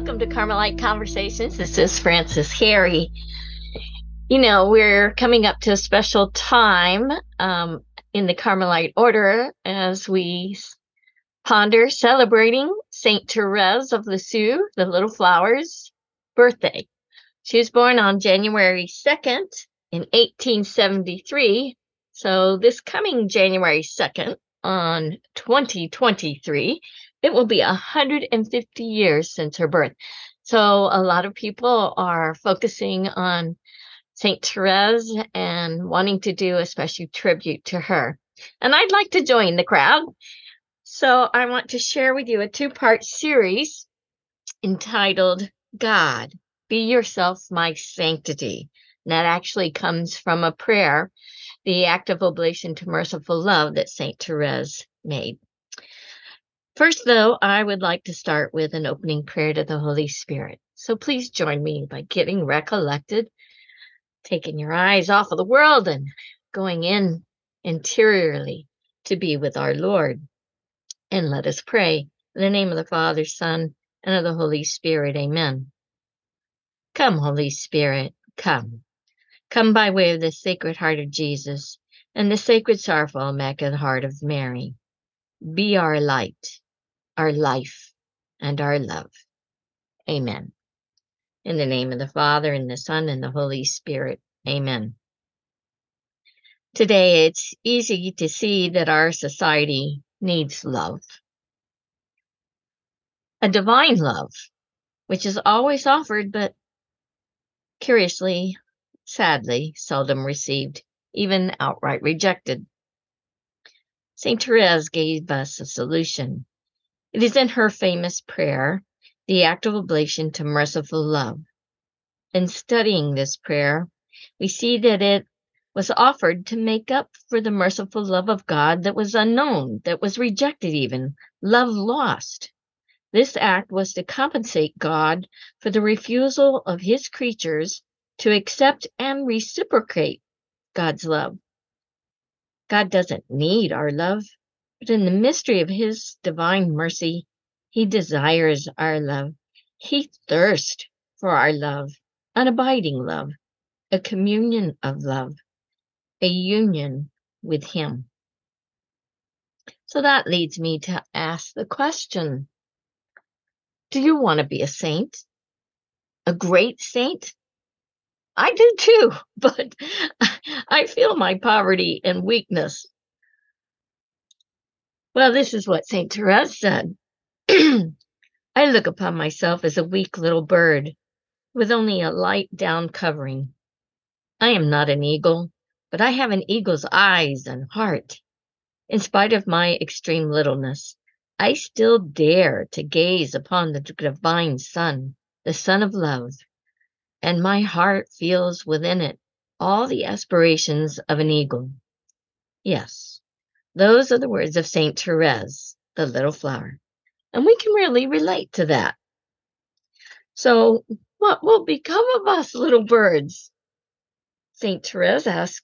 welcome to Carmelite Conversations. This is Frances Harry. You know, we're coming up to a special time um, in the Carmelite order as we ponder celebrating Saint Therese of Lisieux, the Little Flowers, birthday. She was born on January 2nd in 1873. So, this coming January 2nd on 2023, it will be 150 years since her birth. So, a lot of people are focusing on St. Therese and wanting to do a special tribute to her. And I'd like to join the crowd. So, I want to share with you a two part series entitled God, Be Yourself My Sanctity. And that actually comes from a prayer, the act of oblation to merciful love that St. Therese made. First, though, I would like to start with an opening prayer to the Holy Spirit. So please join me by getting recollected, taking your eyes off of the world and going in interiorly to be with our Lord. And let us pray. In the name of the Father, Son, and of the Holy Spirit. Amen. Come, Holy Spirit, come. Come by way of the Sacred Heart of Jesus and the Sacred Sorrowful Immaculate Heart of Mary. Be our light, our life, and our love. Amen. In the name of the Father, and the Son, and the Holy Spirit. Amen. Today, it's easy to see that our society needs love. A divine love, which is always offered, but curiously sadly seldom received, even outright rejected. St. Therese gave us a solution. It is in her famous prayer, the act of oblation to merciful love. In studying this prayer, we see that it was offered to make up for the merciful love of God that was unknown, that was rejected, even, love lost. This act was to compensate God for the refusal of his creatures to accept and reciprocate God's love. God doesn't need our love, but in the mystery of his divine mercy, he desires our love. He thirsts for our love, an abiding love, a communion of love, a union with him. So that leads me to ask the question Do you want to be a saint? A great saint? I do too, but I feel my poverty and weakness. Well, this is what St. Therese said. I look upon myself as a weak little bird with only a light down covering. I am not an eagle, but I have an eagle's eyes and heart. In spite of my extreme littleness, I still dare to gaze upon the divine sun, the sun of love, and my heart feels within it all the aspirations of an eagle. Yes, those are the words of Saint Therese, the little flower. And we can really relate to that. So, what will become of us, little birds? Saint Therese asked,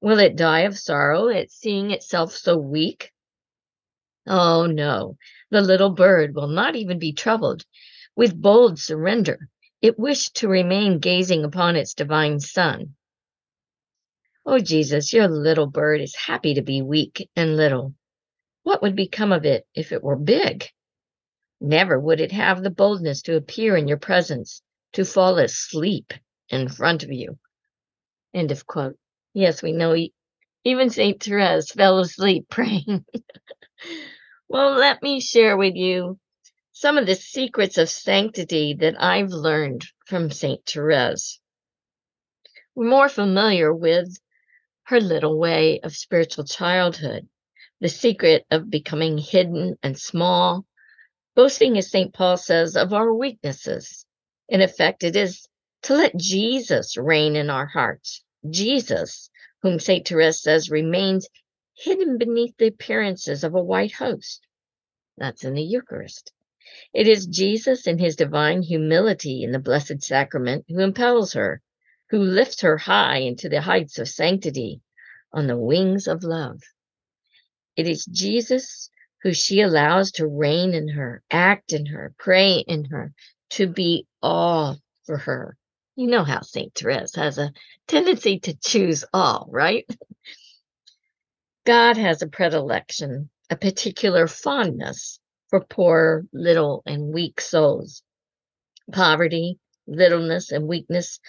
Will it die of sorrow at seeing itself so weak? Oh, no, the little bird will not even be troubled. With bold surrender, it wished to remain gazing upon its divine Son. Oh, Jesus, your little bird is happy to be weak and little. What would become of it if it were big? Never would it have the boldness to appear in your presence, to fall asleep in front of you. End of quote. Yes, we know even St. Therese fell asleep praying. well, let me share with you some of the secrets of sanctity that I've learned from St. Therese. We're more familiar with her little way of spiritual childhood, the secret of becoming hidden and small, boasting, as St. Paul says, of our weaknesses. In effect, it is to let Jesus reign in our hearts. Jesus, whom St. Therese says remains hidden beneath the appearances of a white host. That's in the Eucharist. It is Jesus in his divine humility in the Blessed Sacrament who impels her, who lifts her high into the heights of sanctity on the wings of love. It is Jesus who she allows to reign in her, act in her, pray in her, to be all for her. You know how St. Therese has a tendency to choose all, right? God has a predilection, a particular fondness for poor, little, and weak souls. Poverty, littleness, and weakness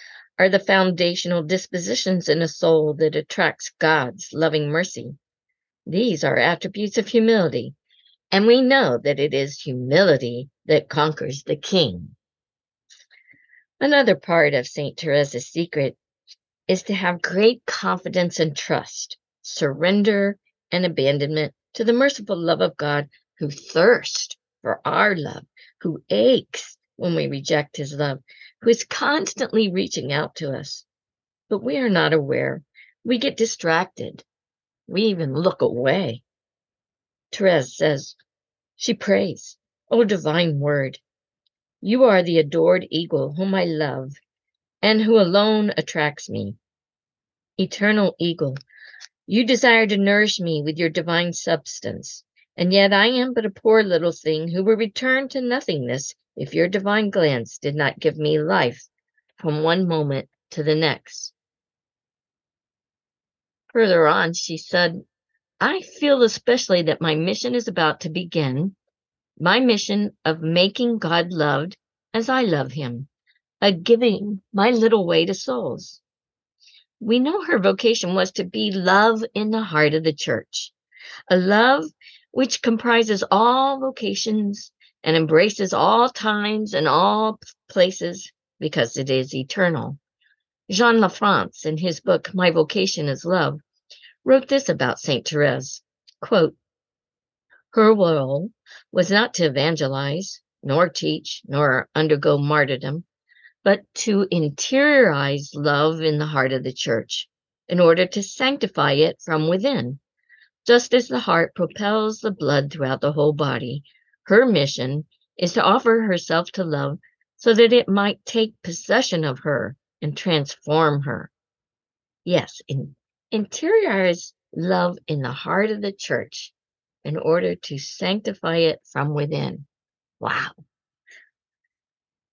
are the foundational dispositions in a soul that attracts God's loving mercy. These are attributes of humility, and we know that it is humility that conquers the king. Another part of St. Therese's secret is to have great confidence and trust, surrender and abandonment to the merciful love of God who thirsts for our love, who aches when we reject his love, who is constantly reaching out to us. But we are not aware. We get distracted. We even look away. Therese says, she prays, O divine word, you are the adored eagle whom I love and who alone attracts me. Eternal eagle, you desire to nourish me with your divine substance, and yet I am but a poor little thing who will return to nothingness if your divine glance did not give me life from one moment to the next. Further on, she said, I feel especially that my mission is about to begin my mission of making God loved as I love him, of giving my little way to souls. We know her vocation was to be love in the heart of the church, a love which comprises all vocations and embraces all times and all places because it is eternal. Jean Lafrance, in his book My Vocation is Love, wrote this about St. Therese, quote, her role was not to evangelize, nor teach, nor undergo martyrdom, but to interiorize love in the heart of the church in order to sanctify it from within. Just as the heart propels the blood throughout the whole body, her mission is to offer herself to love so that it might take possession of her and transform her. Yes, in, interiorize love in the heart of the church in order to sanctify it from within. Wow.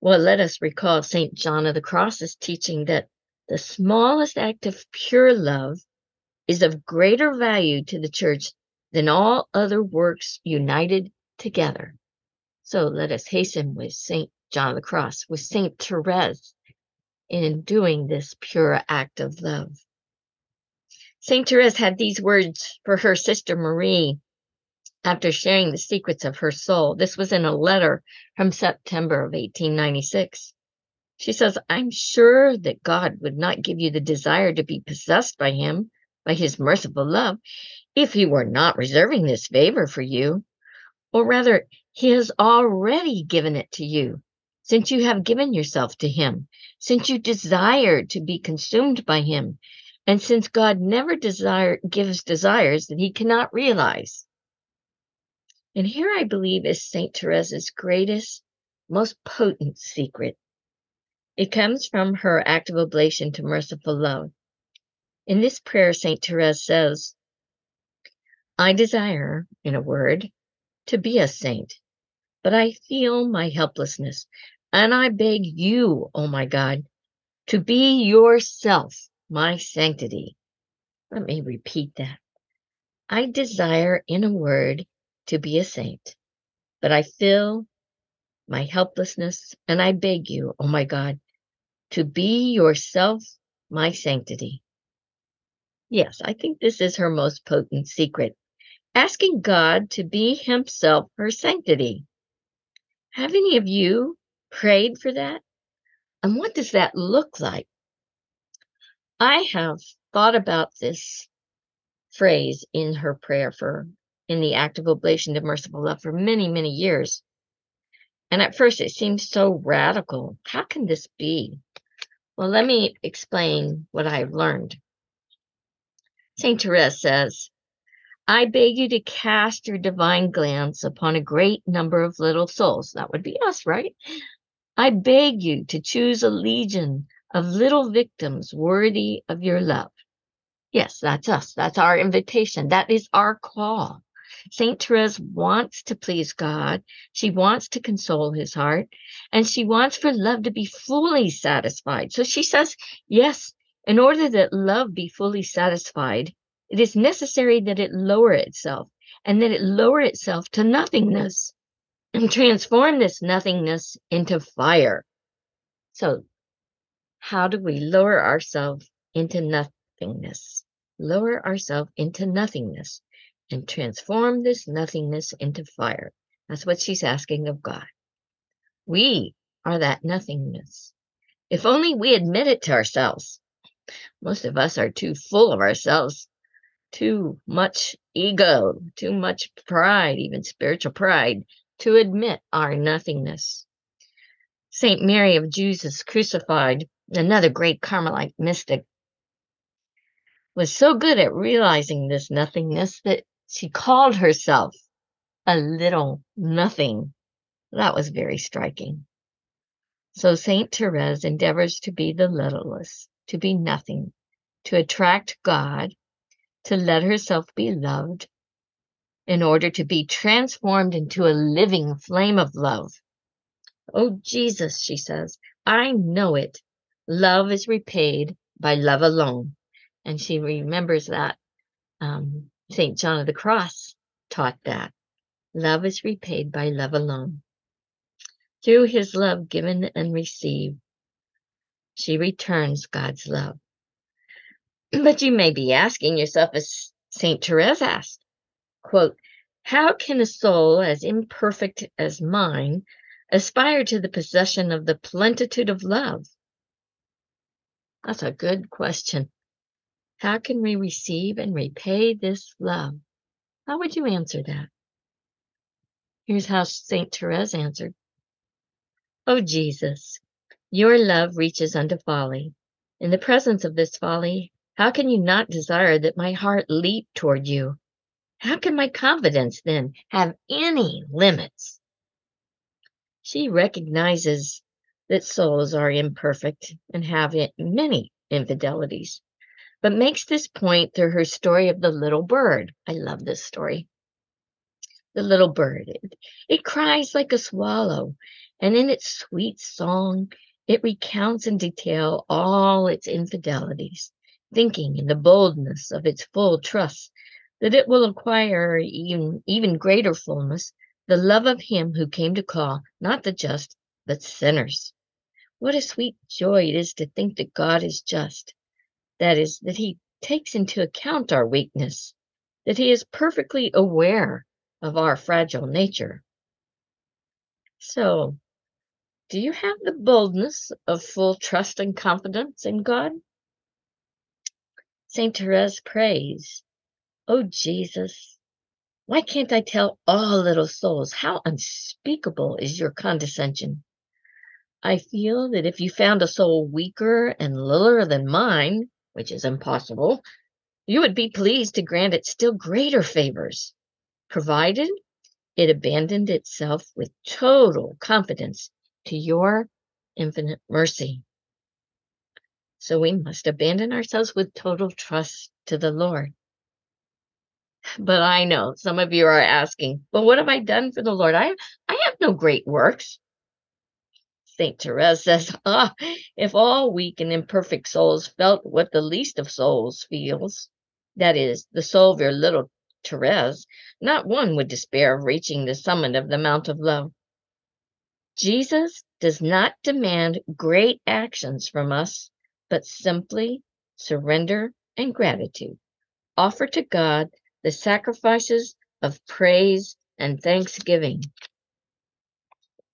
Well, let us recall St. John of the Cross's teaching that the smallest act of pure love is of greater value to the church than all other works united together. So let us hasten with St. John of the Cross, with St. Therese in doing this pure act of love. St. Therese had these words for her sister Marie after sharing the secrets of her soul. This was in a letter from September of 1896. She says, I'm sure that God would not give you the desire to be possessed by him, by his merciful love, if he were not reserving this favor for you. Or rather, he has already given it to you, since you have given yourself to him, since you desire to be consumed by him, and since God never desire gives desires that he cannot realize. And here I believe is St. Therese's greatest, most potent secret. It comes from her act of oblation to merciful love. In this prayer, St. Therese says, I desire, in a word, to be a saint, but I feel my helplessness, and I beg you, oh my God, to be yourself my sanctity. Let me repeat that. I desire, in a word, to be a saint, but I feel my helplessness and I beg you, oh my God, to be yourself my sanctity. Yes, I think this is her most potent secret, asking God to be himself her sanctity. Have any of you prayed for that? And what does that look like? I have thought about this phrase in her prayer for in the act of oblation to merciful love for many, many years. And at first it seemed so radical. How can this be? Well, let me explain what I've learned. St. Therese says, I beg you to cast your divine glance upon a great number of little souls. That would be us, right? I beg you to choose a legion of little victims worthy of your love. Yes, that's us. That's our invitation. That is our call. St. Therese wants to please God. She wants to console his heart and she wants for love to be fully satisfied. So she says, yes, in order that love be fully satisfied, it is necessary that it lower itself and that it lower itself to nothingness and transform this nothingness into fire. So how do we lower ourselves into nothingness? Lower ourselves into nothingness and transform this nothingness into fire. That's what she's asking of God. We are that nothingness. If only we admit it to ourselves. Most of us are too full of ourselves, too much ego, too much pride, even spiritual pride, to admit our nothingness. Saint Mary of Jesus crucified, another great Carmelite mystic, was so good at realizing this nothingness that she called herself a little nothing. That was very striking. So Saint Therese endeavors to be the littlest, to be nothing, to attract God, to let herself be loved, in order to be transformed into a living flame of love. Oh, Jesus, she says, I know it. Love is repaid by love alone. And she remembers that um, St. John of the Cross taught that. Love is repaid by love alone. Through his love given and received, she returns God's love. But you may be asking yourself, as St. Therese asked, quote, how can a soul as imperfect as mine aspire to the possession of the plenitude of love? That's a good question. How can we receive and repay this love? How would you answer that? Here's how St. Therese answered. Oh, Jesus, your love reaches unto folly. In the presence of this folly, how can you not desire that my heart leap toward you? How can my confidence then have any limits? She recognizes that souls are imperfect and have many infidelities but makes this point through her story of the little bird. I love this story. The little bird, it, it cries like a swallow, and in its sweet song, it recounts in detail all its infidelities, thinking in the boldness of its full trust that it will acquire even, even greater fullness, the love of him who came to call not the just, but sinners. What a sweet joy it is to think that God is just, that is, that he takes into account our weakness, that he is perfectly aware of our fragile nature. So, do you have the boldness of full trust and confidence in God? St. Therese prays, Oh Jesus, why can't I tell all little souls how unspeakable is your condescension? I feel that if you found a soul weaker and littler than mine, which is impossible, you would be pleased to grant it still greater favors, provided it abandoned itself with total confidence to your infinite mercy. So we must abandon ourselves with total trust to the Lord. But I know some of you are asking, but what have I done for the Lord? I, I have no great works. St. Therese says, ah, if all weak and imperfect souls felt what the least of souls feels, that is, the soul of your little Therese, not one would despair of reaching the summit of the Mount of Love. Jesus does not demand great actions from us, but simply surrender and gratitude. Offer to God the sacrifices of praise and thanksgiving.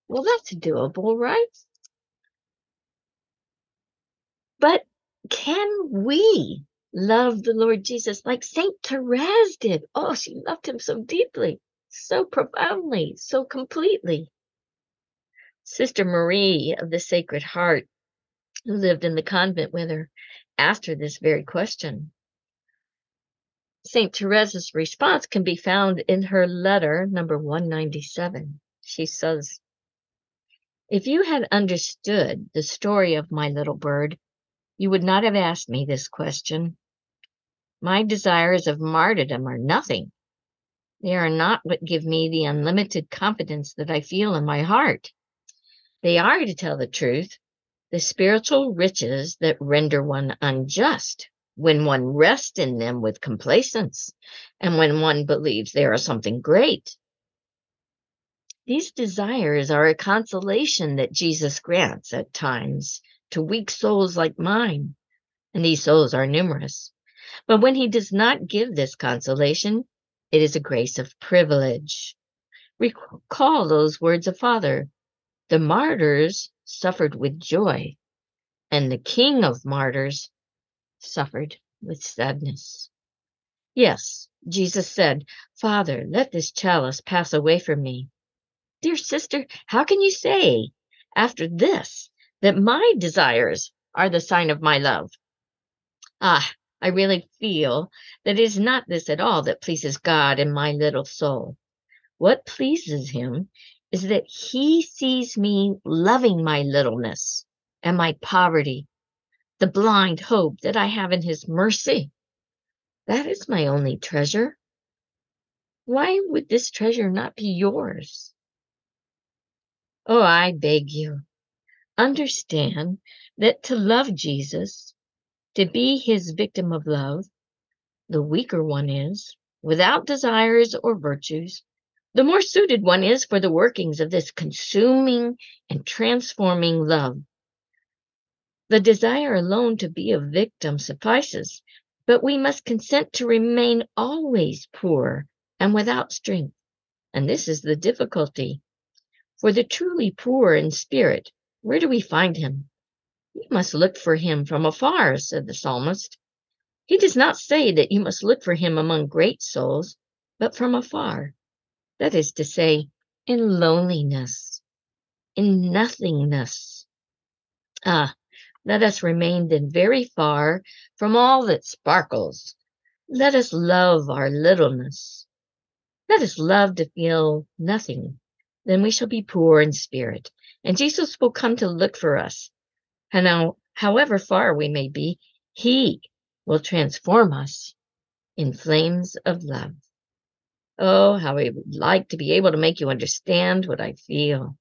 Well, that's doable, right? But can we love the Lord Jesus like Saint Therese did? Oh, she loved him so deeply, so profoundly, so completely. Sister Marie of the Sacred Heart, who lived in the convent with her, asked her this very question. St. Therese's response can be found in her letter number 197. She says, if you had understood the story of my little bird, you would not have asked me this question. My desires of martyrdom are nothing. They are not what give me the unlimited confidence that I feel in my heart. They are, to tell the truth, the spiritual riches that render one unjust when one rests in them with complacence and when one believes they are something great. These desires are a consolation that Jesus grants at times to weak souls like mine, and these souls are numerous. But when he does not give this consolation, it is a grace of privilege. Recall those words of Father. The martyrs suffered with joy, and the King of martyrs suffered with sadness. Yes, Jesus said, Father, let this chalice pass away from me. Dear sister, how can you say after this that my desires are the sign of my love? Ah, I really feel that it is not this at all that pleases God in my little soul. What pleases Him is that He sees me loving my littleness and my poverty, the blind hope that I have in His mercy. That is my only treasure. Why would this treasure not be yours? Oh, I beg you, understand that to love Jesus to be his victim of love, the weaker one is, without desires or virtues, the more suited one is for the workings of this consuming and transforming love. The desire alone to be a victim suffices, but we must consent to remain always poor and without strength. And this is the difficulty. For the truly poor in spirit, where do we find him? You must look for him from afar, said the psalmist. He does not say that you must look for him among great souls, but from afar. That is to say, in loneliness, in nothingness. Ah, let us remain then very far from all that sparkles. Let us love our littleness. Let us love to feel nothing. Then we shall be poor in spirit, and Jesus will come to look for us and now, however far we may be, He will transform us in flames of love. Oh, how I would like to be able to make you understand what I feel.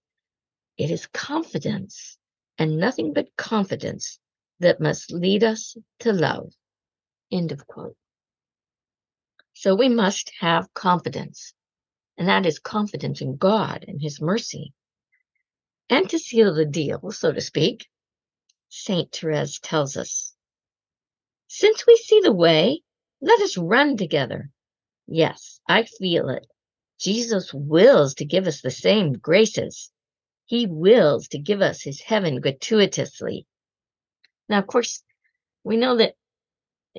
It is confidence and nothing but confidence that must lead us to love. End of quote. So we must have confidence, and that is confidence in God and His mercy. And to seal the deal, so to speak, Saint Therese tells us. Since we see the way, let us run together. Yes, I feel it. Jesus wills to give us the same graces. He wills to give us his heaven gratuitously. Now, of course, we know that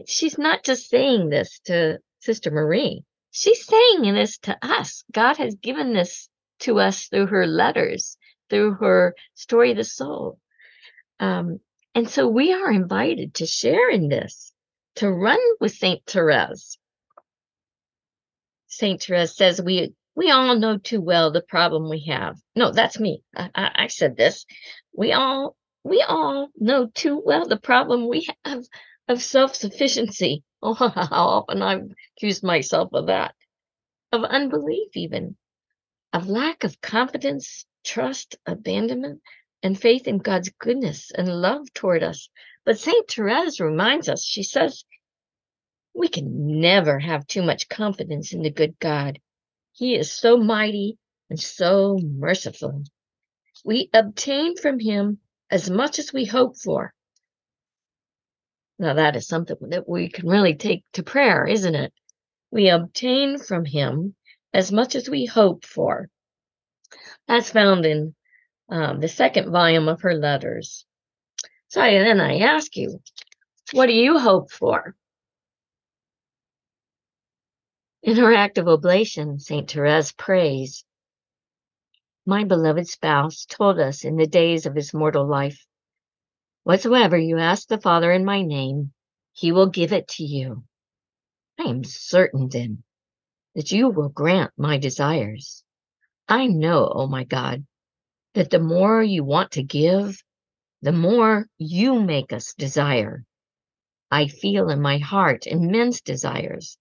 she's not just saying this to Sister Marie. She's saying this to us. God has given this to us through her letters, through her story of the soul. Um, and so we are invited to share in this, to run with St. Therese. St. Therese says we we all know too well the problem we have. No, that's me. I, I, I said this. We all we all know too well the problem we have of self-sufficiency. Oh, how often I've accused myself of that, of unbelief even, of lack of confidence, trust, abandonment, and faith in God's goodness and love toward us. But St. Therese reminds us, she says, we can never have too much confidence in the good God. He is so mighty and so merciful. We obtain from him as much as we hope for. Now, that is something that we can really take to prayer, isn't it? We obtain from him as much as we hope for. That's found in um, the second volume of her letters. So then I ask you, what do you hope for? In her act of oblation, St. Therese prays, My beloved spouse told us in the days of his mortal life, Whatsoever you ask the Father in my name, he will give it to you. I am certain then that you will grant my desires. I know, O oh my God, that the more you want to give, the more you make us desire. I feel in my heart immense desires,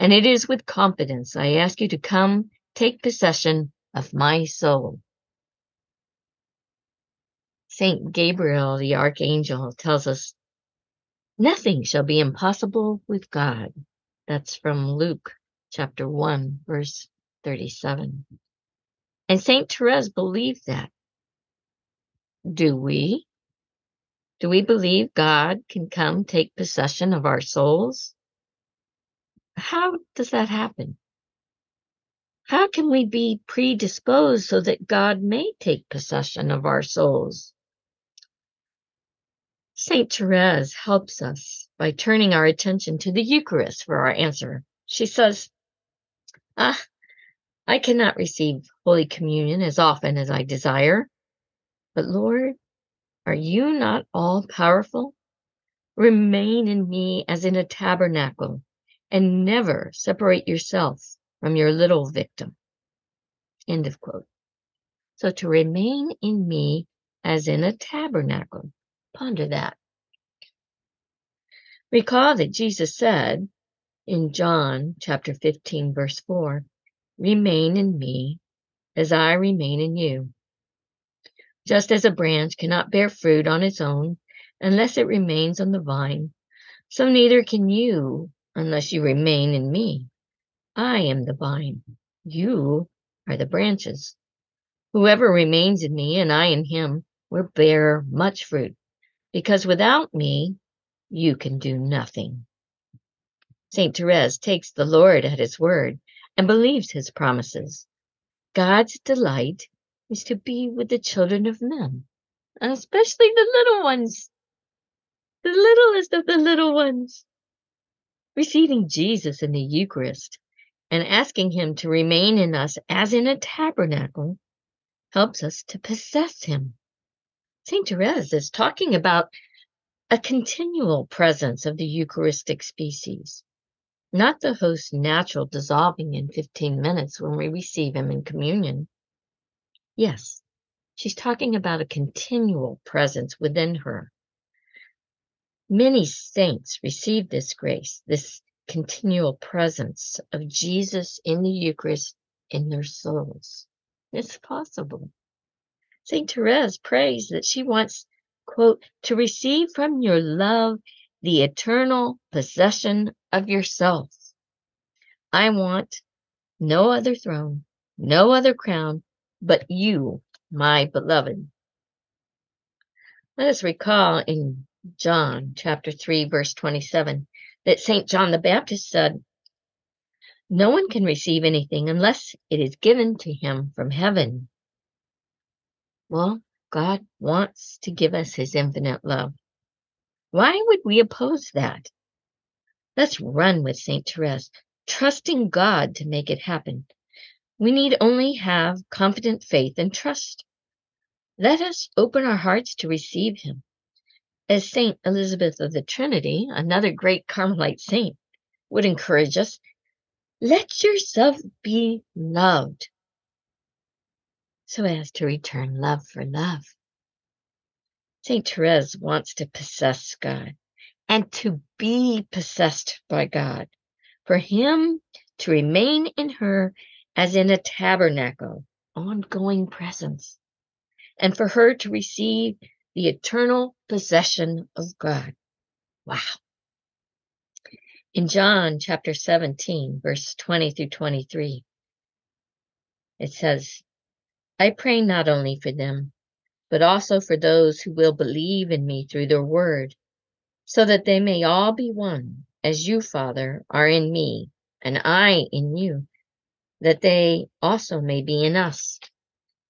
and it is with confidence I ask you to come take possession of my soul. Saint Gabriel, the archangel, tells us, Nothing shall be impossible with God. That's from Luke chapter 1, verse 37. And Saint Therese believed that. Do we? Do we believe God can come take possession of our souls? How does that happen? How can we be predisposed so that God may take possession of our souls? St. Therese helps us by turning our attention to the Eucharist for our answer. She says, Ah, I cannot receive Holy Communion as often as I desire, but Lord, are you not all powerful? Remain in me as in a tabernacle and never separate yourself from your little victim. End of quote. So to remain in me as in a tabernacle. Ponder that. Recall that Jesus said in John chapter 15, verse 4, Remain in me as I remain in you. Just as a branch cannot bear fruit on its own unless it remains on the vine, so neither can you unless you remain in me. I am the vine, you are the branches. Whoever remains in me and I in him will bear much fruit because without me, you can do nothing. St. Therese takes the Lord at his word and believes his promises. God's delight is to be with the children of men, especially the little ones, the littlest of the little ones. Receiving Jesus in the Eucharist and asking him to remain in us as in a tabernacle helps us to possess him. St. Therese is talking about a continual presence of the Eucharistic species, not the host's natural dissolving in 15 minutes when we receive him in communion. Yes, she's talking about a continual presence within her. Many saints receive this grace, this continual presence of Jesus in the Eucharist in their souls. It's possible. St. Therese prays that she wants, quote, to receive from your love the eternal possession of yourself. I want no other throne, no other crown, but you, my beloved. Let us recall in John chapter 3, verse 27, that St. John the Baptist said, No one can receive anything unless it is given to him from heaven. Well, God wants to give us his infinite love. Why would we oppose that? Let's run with St. Therese, trusting God to make it happen. We need only have confident faith and trust. Let us open our hearts to receive him. As St. Elizabeth of the Trinity, another great Carmelite saint, would encourage us, let yourself be loved so as to return love for love. St. Therese wants to possess God and to be possessed by God, for Him to remain in her as in a tabernacle, ongoing presence, and for her to receive the eternal possession of God. Wow. In John chapter 17, verse 20 through 23, it says, I pray not only for them, but also for those who will believe in me through their word, so that they may all be one, as you, Father, are in me, and I in you, that they also may be in us,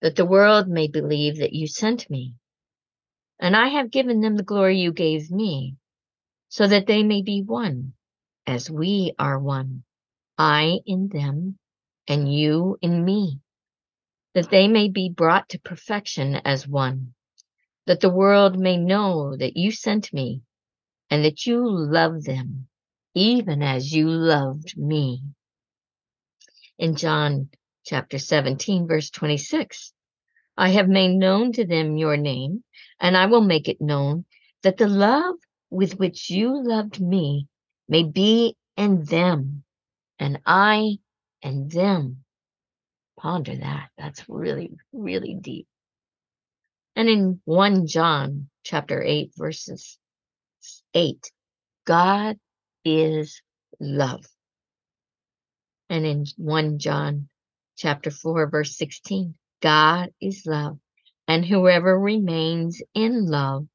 that the world may believe that you sent me. And I have given them the glory you gave me, so that they may be one, as we are one, I in them, and you in me that they may be brought to perfection as one, that the world may know that you sent me and that you love them, even as you loved me. In John chapter 17, verse 26, I have made known to them your name, and I will make it known that the love with which you loved me may be in them, and I and them. Ponder that. That's really, really deep. And in 1 John chapter 8, verses 8, God is love. And in 1 John chapter 4, verse 16, God is love. And whoever remains in love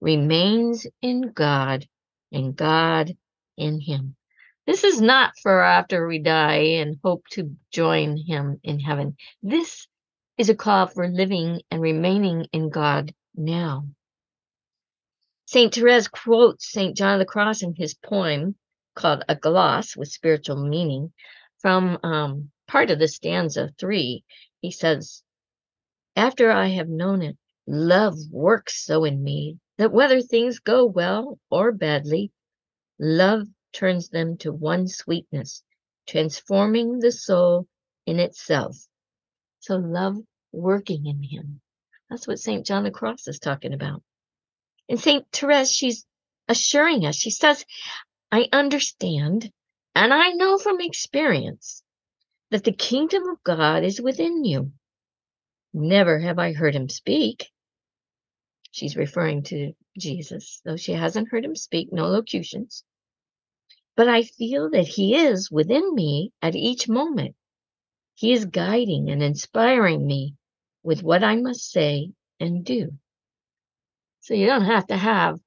remains in God and God in him. This is not for after we die and hope to join him in heaven. This is a call for living and remaining in God now. St. Therese quotes St. John of the Cross in his poem called A Gloss with Spiritual Meaning from um, part of the stanza three. He says, After I have known it, love works so in me that whether things go well or badly, love turns them to one sweetness, transforming the soul in itself. So love working in him. That's what St. John the Cross is talking about. And St. Therese, she's assuring us, she says, I understand and I know from experience that the kingdom of God is within you. Never have I heard him speak. She's referring to Jesus, though she hasn't heard him speak, no locutions. But I feel that he is within me at each moment. He is guiding and inspiring me with what I must say and do. So you don't have to have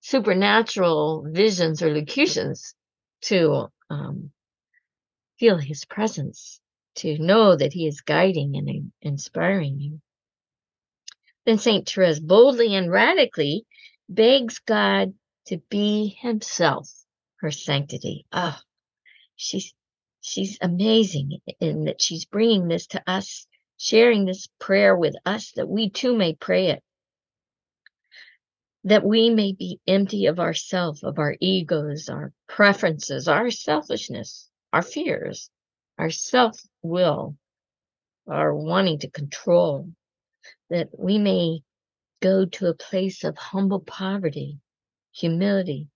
supernatural visions or locutions to um, feel his presence, to know that he is guiding and inspiring you. Then St. Therese boldly and radically begs God to be himself, her sanctity. Oh, she's she's amazing in that she's bringing this to us, sharing this prayer with us that we too may pray it that we may be empty of ourself, of our egos, our preferences, our selfishness, our fears, our self will, our wanting to control, that we may go to a place of humble poverty, humility,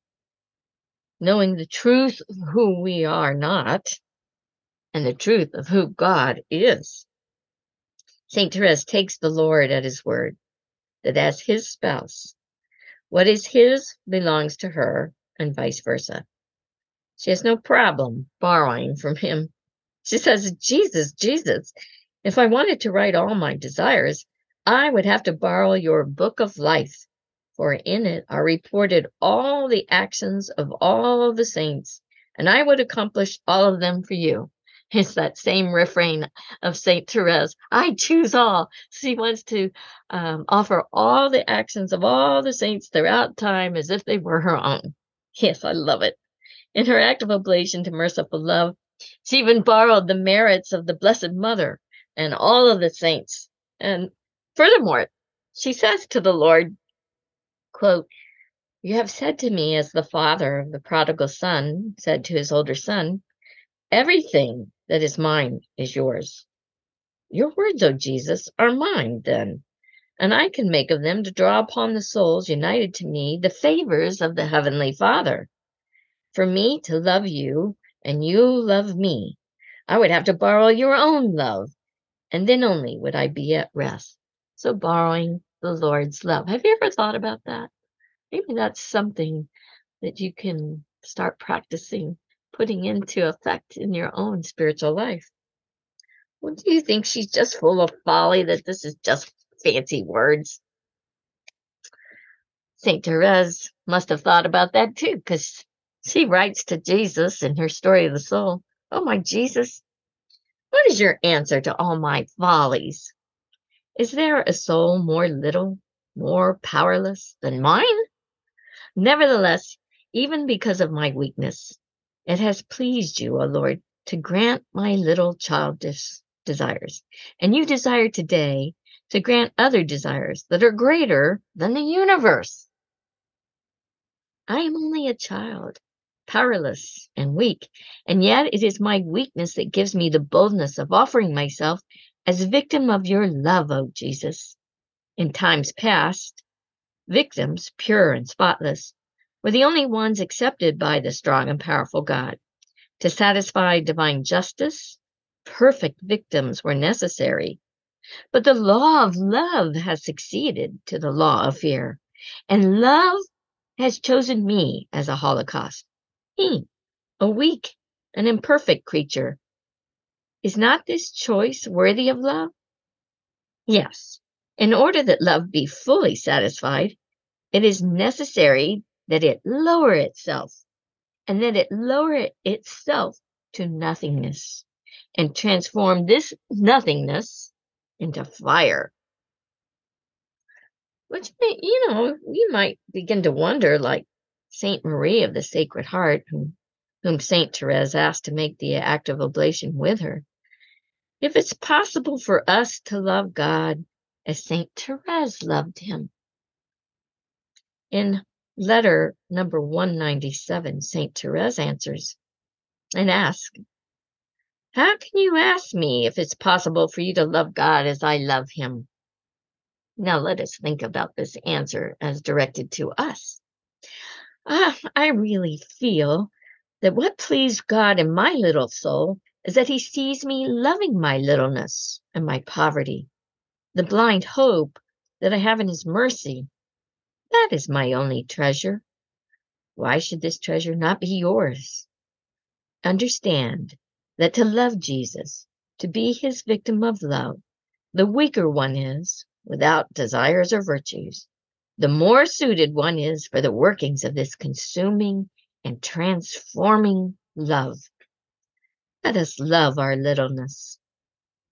knowing the truth of who we are not and the truth of who God is. St. Therese takes the Lord at his word that as his spouse, what is his belongs to her, and vice versa. She has no problem borrowing from him. She says, Jesus, Jesus, if I wanted to write all my desires, I would have to borrow your book of life, for in it are reported all the actions of all the saints, and I would accomplish all of them for you. It's that same refrain of Saint Therese. I choose all. She wants to um, offer all the actions of all the saints throughout time as if they were her own. Yes, I love it. In her act of oblation to merciful love, she even borrowed the merits of the Blessed Mother and all of the saints. And furthermore, she says to the Lord, quote, You have said to me, as the father of the prodigal son said to his older son, Everything that is mine is yours. Your words, O Jesus, are mine then, and I can make of them to draw upon the souls united to me the favors of the Heavenly Father. For me to love you and you love me, I would have to borrow your own love, and then only would I be at rest. So, borrowing the Lord's love. Have you ever thought about that? Maybe that's something that you can start practicing putting into effect in your own spiritual life. Well, do you think she's just full of folly that this is just fancy words? St. Therese must have thought about that too, because she writes to Jesus in her story of the soul, Oh, my Jesus, what is your answer to all my follies? Is there a soul more little, more powerless than mine? Nevertheless, even because of my weakness, it has pleased you, O Lord, to grant my little childish desires. And you desire today to grant other desires that are greater than the universe. I am only a child, powerless and weak, and yet it is my weakness that gives me the boldness of offering myself as victim of your love, O Jesus. In times past, victims, pure and spotless, were the only ones accepted by the strong and powerful God. To satisfy divine justice, perfect victims were necessary. But the law of love has succeeded to the law of fear, and love has chosen me as a holocaust. Me, a weak and imperfect creature. Is not this choice worthy of love? Yes. In order that love be fully satisfied, it is necessary that it lower itself and that it lower itself to nothingness and transform this nothingness into fire. Which, you know, you might begin to wonder, like Saint Marie of the Sacred Heart, whom, whom Saint Therese asked to make the act of oblation with her, if it's possible for us to love God as Saint Therese loved him. In letter number 197, St. Therese answers and asks, How can you ask me if it's possible for you to love God as I love him? Now let us think about this answer as directed to us. Ah, I really feel that what pleased God in my little soul is that he sees me loving my littleness and my poverty, the blind hope that I have in his mercy that is my only treasure. Why should this treasure not be yours? Understand that to love Jesus, to be his victim of love, the weaker one is, without desires or virtues, the more suited one is for the workings of this consuming and transforming love. Let us love our littleness.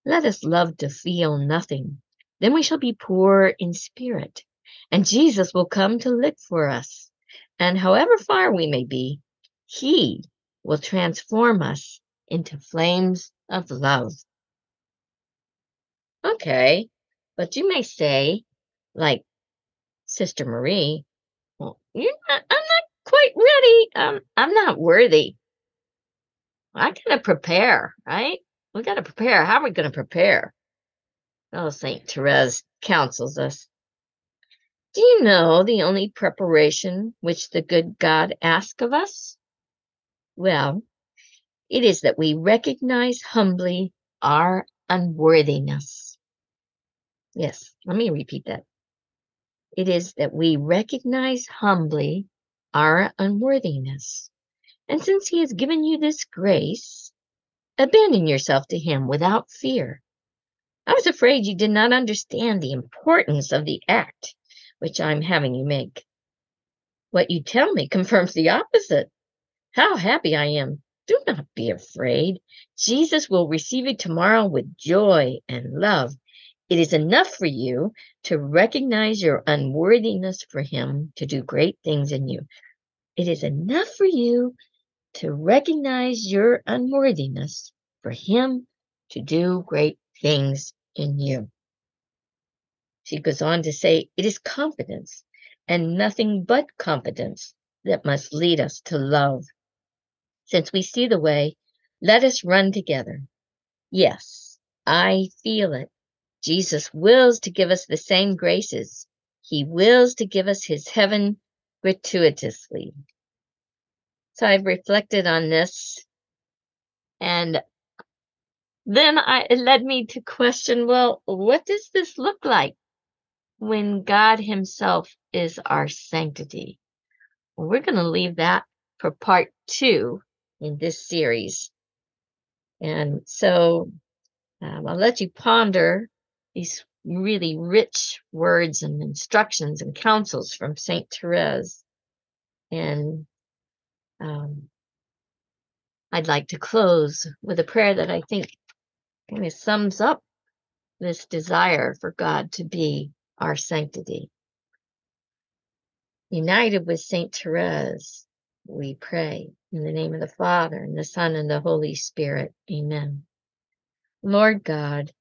Let us love to feel nothing. Then we shall be poor in spirit and Jesus will come to look for us. And however far we may be, He will transform us into flames of love. Okay, but you may say, like Sister Marie, well, you're not, I'm not quite ready. Um, I'm not worthy. I gotta prepare, right? We gotta prepare. How are we gonna prepare? Oh, Saint Therese counsels us do you know the only preparation which the good God asks of us? Well, it is that we recognize humbly our unworthiness. Yes, let me repeat that. It is that we recognize humbly our unworthiness. And since He has given you this grace, abandon yourself to Him without fear. I was afraid you did not understand the importance of the act which I'm having you make. What you tell me confirms the opposite. How happy I am. Do not be afraid. Jesus will receive you tomorrow with joy and love. It is enough for you to recognize your unworthiness for Him to do great things in you. It is enough for you to recognize your unworthiness for Him to do great things in you. She goes on to say, It is confidence and nothing but confidence that must lead us to love. Since we see the way, let us run together. Yes, I feel it. Jesus wills to give us the same graces. He wills to give us his heaven gratuitously. So I've reflected on this and then I, it led me to question, well, what does this look like? when God Himself is our sanctity. We're going to leave that for part two in this series. And so um, I'll let you ponder these really rich words and instructions and counsels from Saint Therese. And um, I'd like to close with a prayer that I think kind of sums up this desire for God to be our sanctity. United with Saint Therese, we pray in the name of the Father and the Son and the Holy Spirit. Amen. Lord God,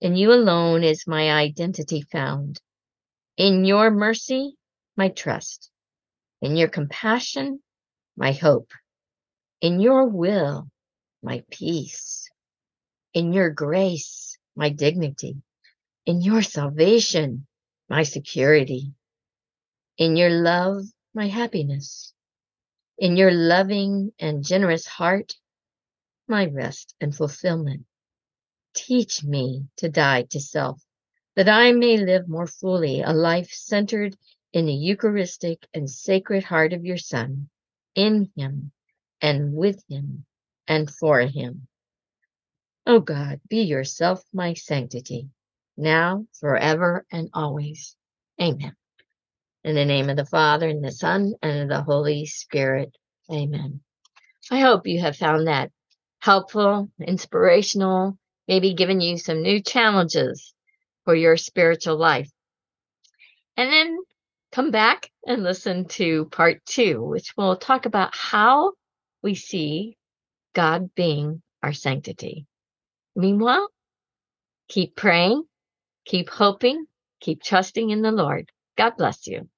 in you alone is my identity found. In your mercy, my trust. In your compassion, my hope. In your will, my peace. In your grace, my dignity. In your salvation, my security. In your love, my happiness. In your loving and generous heart, my rest and fulfillment. Teach me to die to self, that I may live more fully a life centered in the Eucharistic and sacred heart of your Son, in Him and with Him and for Him. O oh God, be yourself my sanctity, now, forever, and always. Amen. In the name of the Father, and the Son, and of the Holy Spirit. Amen. I hope you have found that helpful, inspirational, maybe giving you some new challenges for your spiritual life. And then come back and listen to part two, which will talk about how we see God being our sanctity. Meanwhile, keep praying, keep hoping, keep trusting in the Lord. God bless you.